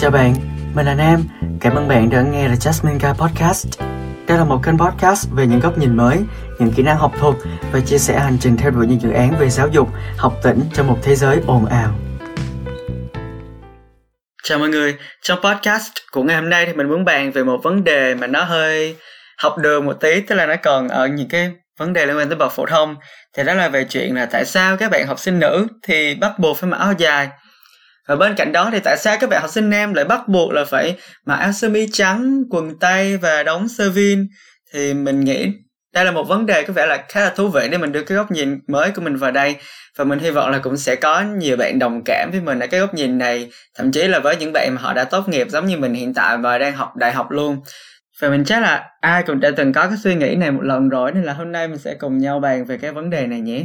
Chào bạn, mình là Nam. Cảm ơn bạn đã nghe The Jasmine Guy Podcast. Đây là một kênh podcast về những góc nhìn mới, những kỹ năng học thuật và chia sẻ hành trình theo đuổi những dự án về giáo dục, học tỉnh trong một thế giới ồn ào. Chào mọi người, trong podcast của ngày hôm nay thì mình muốn bàn về một vấn đề mà nó hơi học đường một tí, tức là nó còn ở những cái vấn đề liên quan tới bậc phổ thông thì đó là về chuyện là tại sao các bạn học sinh nữ thì bắt buộc phải mặc áo dài và bên cạnh đó thì tại sao các bạn học sinh nam lại bắt buộc là phải mặc áo sơ mi trắng, quần tây và đóng sơ vin? Thì mình nghĩ đây là một vấn đề có vẻ là khá là thú vị để mình đưa cái góc nhìn mới của mình vào đây. Và mình hy vọng là cũng sẽ có nhiều bạn đồng cảm với mình ở cái góc nhìn này, thậm chí là với những bạn mà họ đã tốt nghiệp giống như mình hiện tại và đang học đại học luôn. Và mình chắc là ai cũng đã từng có cái suy nghĩ này một lần rồi, nên là hôm nay mình sẽ cùng nhau bàn về cái vấn đề này nhé.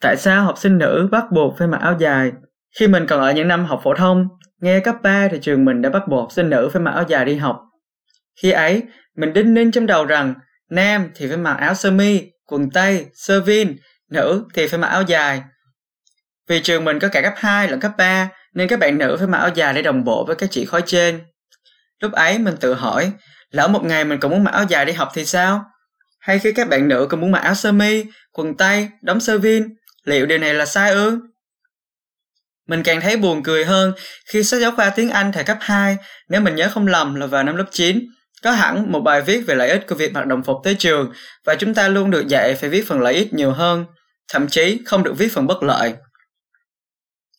Tại sao học sinh nữ bắt buộc phải mặc áo dài? Khi mình còn ở những năm học phổ thông, nghe cấp 3 thì trường mình đã bắt buộc học sinh nữ phải mặc áo dài đi học. Khi ấy, mình đinh ninh trong đầu rằng nam thì phải mặc áo sơ mi, quần tây, sơ vin, nữ thì phải mặc áo dài. Vì trường mình có cả cấp 2 lẫn cấp 3 nên các bạn nữ phải mặc áo dài để đồng bộ với các chị khối trên. Lúc ấy mình tự hỏi, lỡ một ngày mình cũng muốn mặc áo dài đi học thì sao? Hay khi các bạn nữ cũng muốn mặc áo sơ mi, quần tây, đóng sơ vin, liệu điều này là sai ư? Mình càng thấy buồn cười hơn khi sách giáo khoa tiếng Anh thời cấp 2, nếu mình nhớ không lầm là vào năm lớp 9, có hẳn một bài viết về lợi ích của việc mặc đồng phục tới trường và chúng ta luôn được dạy phải viết phần lợi ích nhiều hơn, thậm chí không được viết phần bất lợi.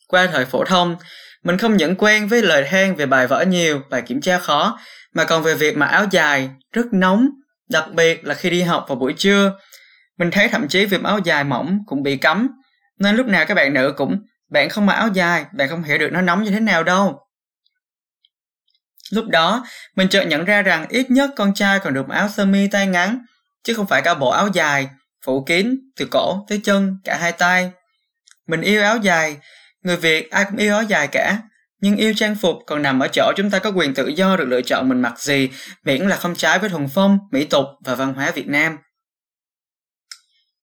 Qua thời phổ thông, mình không những quen với lời than về bài vở nhiều, bài kiểm tra khó, mà còn về việc mặc áo dài, rất nóng, đặc biệt là khi đi học vào buổi trưa. Mình thấy thậm chí việc áo dài mỏng cũng bị cấm, nên lúc nào các bạn nữ cũng bạn không mặc áo dài, bạn không hiểu được nó nóng như thế nào đâu. Lúc đó, mình chợt nhận ra rằng ít nhất con trai còn được áo sơ mi tay ngắn, chứ không phải cả bộ áo dài, phủ kín từ cổ tới chân, cả hai tay. Mình yêu áo dài, người Việt ai cũng yêu áo dài cả, nhưng yêu trang phục còn nằm ở chỗ chúng ta có quyền tự do được lựa chọn mình mặc gì, miễn là không trái với thuần phong, mỹ tục và văn hóa Việt Nam.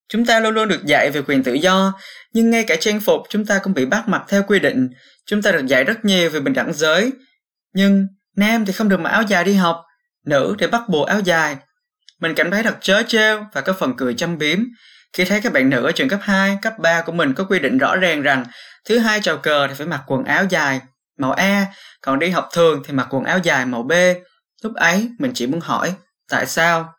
Chúng ta luôn luôn được dạy về quyền tự do, nhưng ngay cả trang phục chúng ta cũng bị bắt mặc theo quy định. Chúng ta được dạy rất nhiều về bình đẳng giới. Nhưng nam thì không được mặc áo dài đi học, nữ thì bắt buộc áo dài. Mình cảm thấy thật chớ trêu và có phần cười châm biếm khi thấy các bạn nữ ở trường cấp 2, cấp 3 của mình có quy định rõ ràng rằng thứ hai chào cờ thì phải mặc quần áo dài màu A, còn đi học thường thì mặc quần áo dài màu B. Lúc ấy mình chỉ muốn hỏi, tại sao?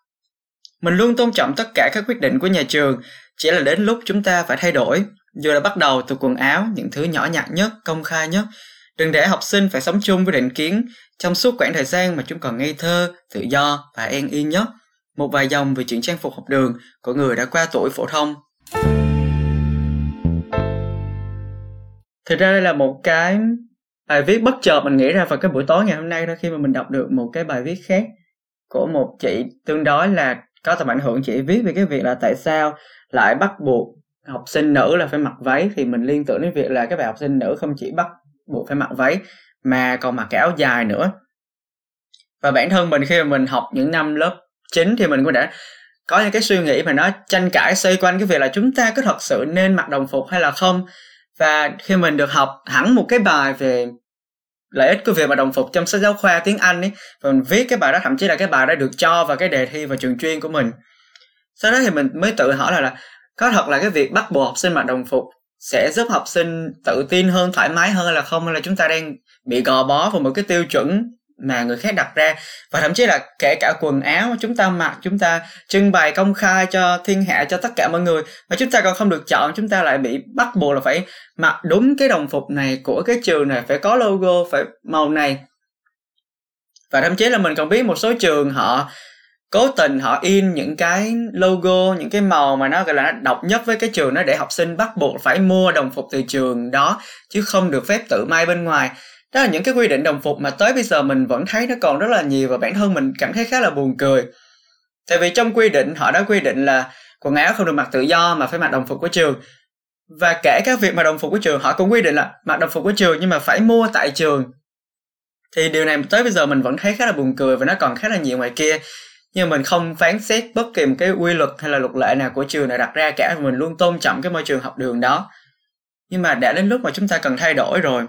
Mình luôn tôn trọng tất cả các quyết định của nhà trường, chỉ là đến lúc chúng ta phải thay đổi. Dù là bắt đầu từ quần áo, những thứ nhỏ nhặt nhất, công khai nhất. Đừng để học sinh phải sống chung với định kiến trong suốt quãng thời gian mà chúng còn ngây thơ, tự do và an yên nhất. Một vài dòng về chuyện trang phục học đường của người đã qua tuổi phổ thông. Thực ra đây là một cái bài viết bất chợt mình nghĩ ra vào cái buổi tối ngày hôm nay đó khi mà mình đọc được một cái bài viết khác của một chị tương đối là có tầm ảnh hưởng chị viết về cái việc là tại sao lại bắt buộc học sinh nữ là phải mặc váy. Thì mình liên tưởng đến việc là các bạn học sinh nữ không chỉ bắt buộc phải mặc váy mà còn mặc cái áo dài nữa. Và bản thân mình khi mà mình học những năm lớp 9 thì mình cũng đã có những cái suy nghĩ mà nó tranh cãi xoay quanh cái việc là chúng ta có thật sự nên mặc đồng phục hay là không. Và khi mình được học hẳn một cái bài về lợi ích của việc mà đồng phục trong sách giáo khoa tiếng Anh ấy và mình viết cái bài đó thậm chí là cái bài đó được cho vào cái đề thi vào trường chuyên của mình. Sau đó thì mình mới tự hỏi là, là có thật là cái việc bắt buộc học sinh mặc đồng phục sẽ giúp học sinh tự tin hơn thoải mái hơn là không? Hay là chúng ta đang bị gò bó vào một cái tiêu chuẩn mà người khác đặt ra. Và thậm chí là kể cả quần áo chúng ta, mặc chúng ta, trưng bày, công khai cho thiên hạ, cho tất cả mọi người và chúng ta còn không được chọn, chúng ta lại bị bắt buộc là phải mặc đúng cái đồng phục này của cái trường này, phải có logo, phải màu này. Và thậm chí là mình còn biết một số trường họ cố tình họ in những cái logo, những cái màu mà nó gọi là độc nhất với cái trường đó để học sinh bắt buộc phải mua đồng phục từ trường đó, chứ không được phép tự may bên ngoài đó là những cái quy định đồng phục mà tới bây giờ mình vẫn thấy nó còn rất là nhiều và bản thân mình cảm thấy khá là buồn cười. Tại vì trong quy định, họ đã quy định là quần áo không được mặc tự do mà phải mặc đồng phục của trường. Và kể các việc mà đồng phục của trường, họ cũng quy định là mặc đồng phục của trường nhưng mà phải mua tại trường. Thì điều này tới bây giờ mình vẫn thấy khá là buồn cười và nó còn khá là nhiều ngoài kia. Nhưng mình không phán xét bất kỳ một cái quy luật hay là luật lệ nào của trường này đặt ra cả, mình luôn tôn trọng cái môi trường học đường đó. Nhưng mà đã đến lúc mà chúng ta cần thay đổi rồi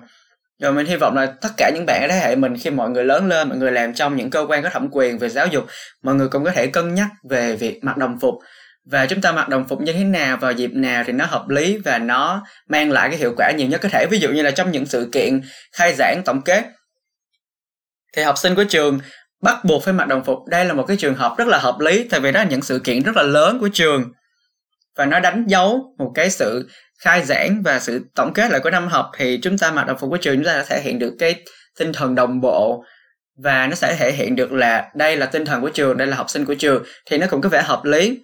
rồi mình hy vọng là tất cả những bạn ở thế hệ mình, khi mọi người lớn lên, mọi người làm trong những cơ quan có thẩm quyền về giáo dục, mọi người cũng có thể cân nhắc về việc mặc đồng phục. Và chúng ta mặc đồng phục như thế nào, vào dịp nào thì nó hợp lý và nó mang lại cái hiệu quả nhiều nhất có thể. Ví dụ như là trong những sự kiện khai giảng, tổng kết, thì học sinh của trường bắt buộc phải mặc đồng phục. Đây là một cái trường hợp rất là hợp lý, tại vì đó là những sự kiện rất là lớn của trường và nó đánh dấu một cái sự khai giảng và sự tổng kết lại của năm học. Thì chúng ta mặc đồng phục của trường chúng ta sẽ thể hiện được cái tinh thần đồng bộ. Và nó sẽ thể hiện được là đây là tinh thần của trường đây là học sinh của trường. Thì nó cũng có vẻ hợp lý.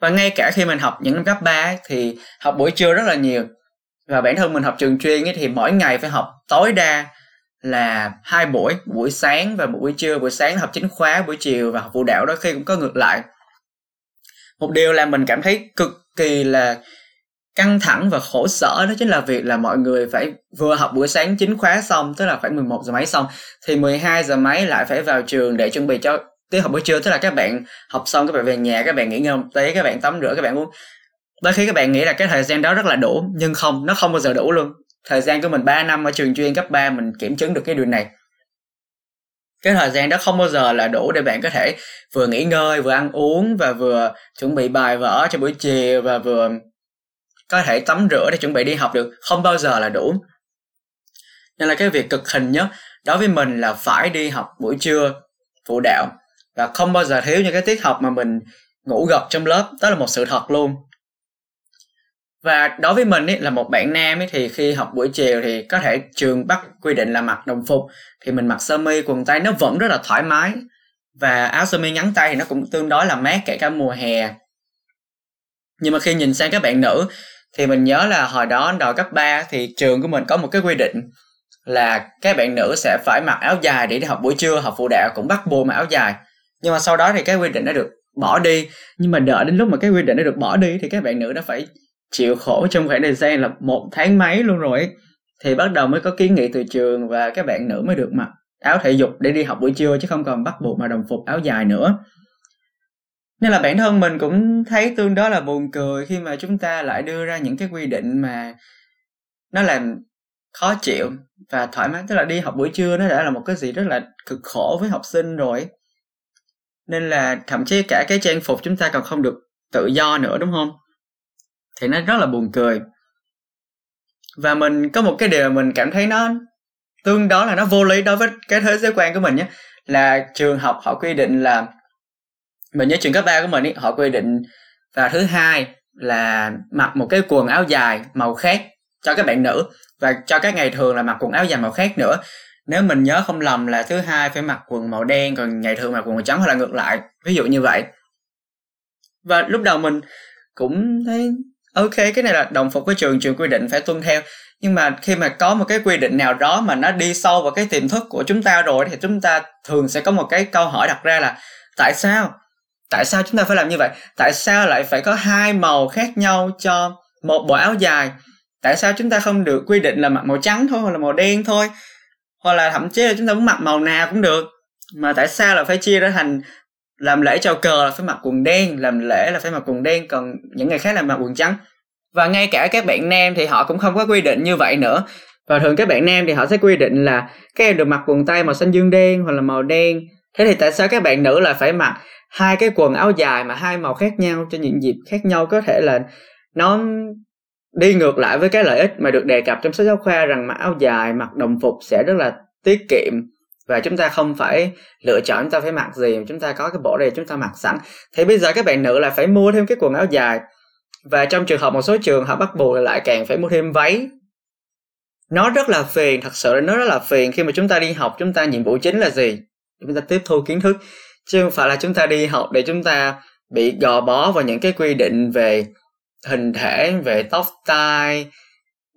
Và ngay cả khi mình học những năm cấp 3 thì học buổi trưa rất là nhiều. Và bản thân mình học trường chuyên ấy, thì mỗi ngày phải học tối đa là hai buổi buổi sáng và buổi trưa buổi sáng học chính khóa buổi chiều và học phụ đạo. Đôi khi cũng có ngược lại một điều là mình cảm thấy cực kỳ là căng thẳng và khổ sở đó chính là việc là mọi người phải vừa học buổi sáng chính khóa xong, tức là khoảng 11 giờ mấy xong, thì 12 giờ mấy lại phải vào trường để chuẩn bị cho tiết học buổi trưa. Tức là các bạn học xong, các bạn về nhà, các bạn nghỉ ngơi một tí, các bạn tắm rửa, các bạn uống. Đôi khi các bạn nghĩ là cái thời gian đó rất là đủ, nhưng không, nó không bao giờ đủ luôn. Thời gian của mình 3 năm ở trường chuyên cấp 3 mình kiểm chứng được cái điều này cái thời gian đó không bao giờ là đủ để bạn có thể vừa nghỉ ngơi, vừa ăn uống và vừa chuẩn bị bài vở cho buổi chiều và vừa có thể tắm rửa để chuẩn bị đi học được. Không bao giờ là đủ. Nên là cái việc cực hình nhất đối với mình là phải đi học buổi trưa phụ đạo và không bao giờ thiếu những cái tiết học mà mình ngủ gật trong lớp. Đó là một sự thật luôn và đối với mình ý, là một bạn nam ý, thì khi học buổi chiều thì có thể trường bắt quy định là mặc đồng phục. Thì mình mặc sơ mi quần tây nó vẫn rất là thoải mái. Và áo sơ mi ngắn tay thì nó cũng tương đối là mát kể cả mùa hè. Nhưng mà khi nhìn sang các bạn nữ thì mình nhớ là hồi đó đầu cấp 3 thì trường của mình có một cái quy định là các bạn nữ sẽ phải mặc áo dài để đi học buổi trưa. Học phụ đạo cũng bắt buộc mặc áo dài. Nhưng mà sau đó thì cái quy định đã được bỏ đi. Nhưng mà đợi đến lúc mà cái quy định đã được bỏ đi thì các bạn nữ đã phải chịu khổ trong khoảng thời gian là một tháng mấy luôn rồi. Thì bắt đầu mới có kiến nghị từ trường và các bạn nữ mới được mặc áo thể dục để đi học buổi trưa chứ không còn bắt buộc mà đồng phục áo dài nữa. Nên là bản thân mình cũng thấy tương đối là buồn cười khi mà chúng ta lại đưa ra những cái quy định mà nó làm khó chịu và thoải mái. Tức là đi học buổi trưa nó đã là một cái gì rất là cực khổ với học sinh rồi. Nên là thậm chí cả cái trang phục chúng ta còn không được tự do nữa, đúng không? Thì nó rất là buồn cười. Và mình có một cái điều mà mình cảm thấy nó tương đó là nó vô lý đối với cái thế giới quan của mình nhé là trường học họ quy định là mình nhớ trường cấp ba của mình ý, họ quy định và thứ hai là mặc một cái quần áo dài màu khác cho các bạn nữ và cho các ngày thường là mặc quần áo dài màu khác nữa. Nếu mình nhớ không lầm là thứ hai phải mặc quần màu đen còn ngày thường mặc quần màu trắng hoặc là ngược lại ví dụ như vậy. Và lúc đầu mình cũng thấy ok, cái này là đồng phục của trường trường quy định phải tuân theo. Nhưng mà khi mà có một cái quy định nào đó mà nó đi sâu vào cái tiềm thức của chúng ta rồi thì chúng ta thường sẽ có một cái câu hỏi đặt ra là, tại sao? Tại sao chúng ta phải làm như vậy? Tại sao lại phải có hai màu khác nhau cho một bộ áo dài? Tại sao chúng ta không được quy định là mặc màu trắng thôi hoặc là màu đen thôi? Hoặc là thậm chí là chúng ta muốn mặc màu nào cũng được. Mà tại sao là phải chia ra thành làm lễ chào cờ là phải mặc quần đen, làm lễ là phải mặc quần đen, còn những ngày khác là mặc quần trắng. Và ngay cả các bạn nam thì họ cũng không có quy định như vậy nữa. Và thường các bạn nam thì họ sẽ quy định là các em được mặc quần tây màu xanh dương đen hoặc là màu đen. Thế thì tại sao các bạn nữ lại phải mặc hai cái quần áo dài mà hai màu khác nhau cho những dịp khác nhau? Có thể là nó đi ngược lại với cái lợi ích mà được đề cập trong sách giáo khoa rằng mặc áo dài, mặc đồng phục sẽ rất là tiết kiệm và chúng ta không phải lựa chọn chúng ta phải mặc gì, chúng ta có cái bộ này chúng ta mặc sẵn. Thì bây giờ các bạn nữ là phải mua thêm cái quần áo dài. Và trong trường hợp một số trường họ bắt buộc lại càng phải mua thêm váy. Nó rất là phiền, thật sự là nó rất là phiền khi mà chúng ta đi học, chúng ta nhiệm vụ chính là gì? Chúng ta tiếp thu kiến thức. Chứ không phải là chúng ta đi học để chúng ta bị gò bó vào những cái quy định về hình thể, về tóc, tai,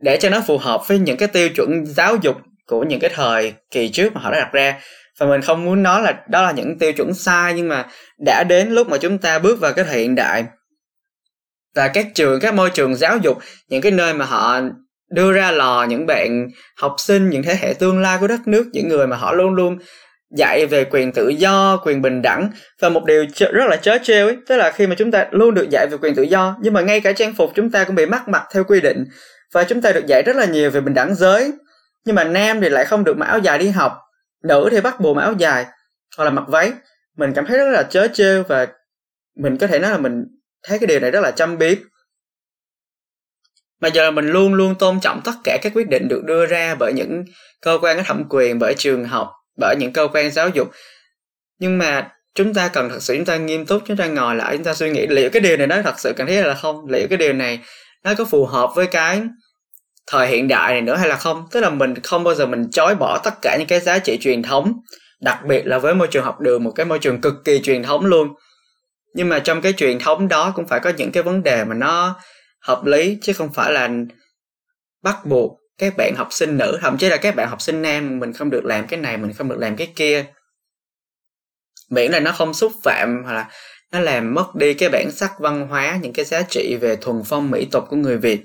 để cho nó phù hợp với những cái tiêu chuẩn giáo dục của những cái thời kỳ trước mà họ đã đặt ra. Và mình không muốn nói là đó là những tiêu chuẩn sai, nhưng mà đã đến lúc mà chúng ta bước vào cái thời hiện đại. Và các trường, các môi trường giáo dục, những cái nơi mà họ đưa ra lò những bạn học sinh, những thế hệ tương lai của đất nước, những người mà họ luôn luôn dạy về quyền tự do, quyền bình đẳng và một điều rất là chớ trêu ấy, tức là khi mà chúng ta luôn được dạy về quyền tự do, nhưng mà ngay cả trang phục chúng ta cũng bị mắc mặt theo quy định. Và chúng ta được dạy rất là nhiều về bình đẳng giới nhưng mà nam thì lại không được mặc áo dài đi học, nữ thì bắt buộc mặc áo dài hoặc là mặc váy. Mình cảm thấy rất là chớ trêu và mình có thể nói là mình thấy cái điều này rất là chăm biếm. Mà giờ mình luôn luôn tôn trọng tất cả các quyết định được đưa ra bởi những cơ quan có thẩm quyền, bởi trường học, bởi những cơ quan giáo dục. Nhưng mà chúng ta cần thật sự chúng ta nghiêm túc, chúng ta ngồi lại, chúng ta suy nghĩ liệu cái điều này nó thật sự cần thiết là không, liệu cái điều này nó có phù hợp với cái thời hiện đại này nữa hay là không? Tức là mình không bao giờ mình chối bỏ tất cả những cái giá trị truyền thống, đặc biệt là với môi trường học đường, một cái môi trường cực kỳ truyền thống luôn. Nhưng mà trong cái truyền thống đó cũng phải có những cái vấn đề mà nó hợp lý, chứ không phải là bắt buộc các bạn học sinh nữ, thậm chí là các bạn học sinh nam, mình không được làm cái này, mình không được làm cái kia. Miễn là nó không xúc phạm hoặc là nó làm mất đi cái bản sắc văn hóa, những cái giá trị về thuần phong mỹ tục của người việt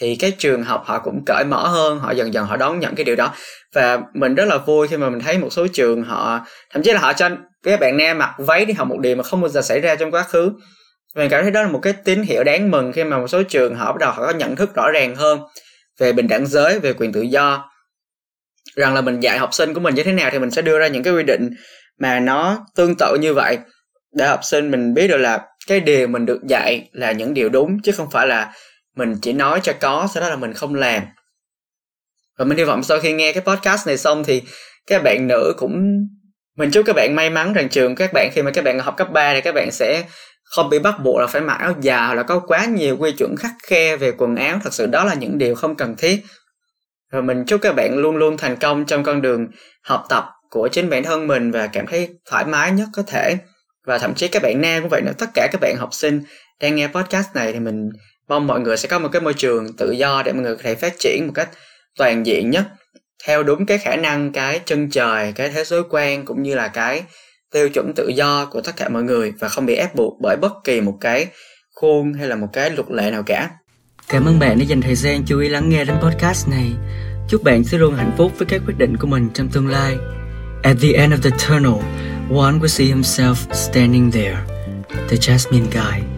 thì các trường học họ cũng cởi mở hơn, họ dần dần họ đón nhận cái điều đó. Và mình rất là vui khi mà mình thấy một số trường họ, thậm chí là họ cho các bạn nam mặc váy đi học một điều mà không bao giờ xảy ra trong quá khứ. Mình cảm thấy đó là một cái tín hiệu đáng mừng khi mà một số trường họ bắt đầu họ có nhận thức rõ ràng hơn về bình đẳng giới, về quyền tự do. Rằng là mình dạy học sinh của mình như thế nào thì mình sẽ đưa ra những cái quy định mà nó tương tự như vậy. Để học sinh mình biết được là cái điều mình được dạy là những điều đúng, chứ không phải là mình chỉ nói cho có, sau đó là mình không làm. Và mình hy vọng sau khi nghe cái podcast này xong thì các bạn nữ cũng, mình chúc các bạn may mắn rằng trường các bạn khi mà các bạn học cấp 3 thì các bạn sẽ không bị bắt buộc là phải mặc áo dài hoặc là có quá nhiều quy chuẩn khắc khe về quần áo. Thật sự đó là những điều không cần thiết. Rồi mình chúc các bạn luôn luôn thành công trong con đường học tập của chính bản thân mình và cảm thấy thoải mái nhất có thể. Và thậm chí các bạn nam cũng vậy nữa, tất cả các bạn học sinh đang nghe podcast này thì mình mong mọi người sẽ có một cái môi trường tự do để mọi người có thể phát triển một cách toàn diện nhất theo đúng cái khả năng cái chân trời cái thế giới quan cũng như là cái tiêu chuẩn tự do của tất cả mọi người và không bị ép buộc bởi bất kỳ một cái khuôn hay là một cái luật lệ nào cả. Cảm ơn bạn đã dành thời gian chú ý lắng nghe đến podcast này. Chúc bạn sẽ luôn hạnh phúc với các quyết định của mình trong tương lai. At the end of the tunnel, one will see himself standing there, the Jasmine guy.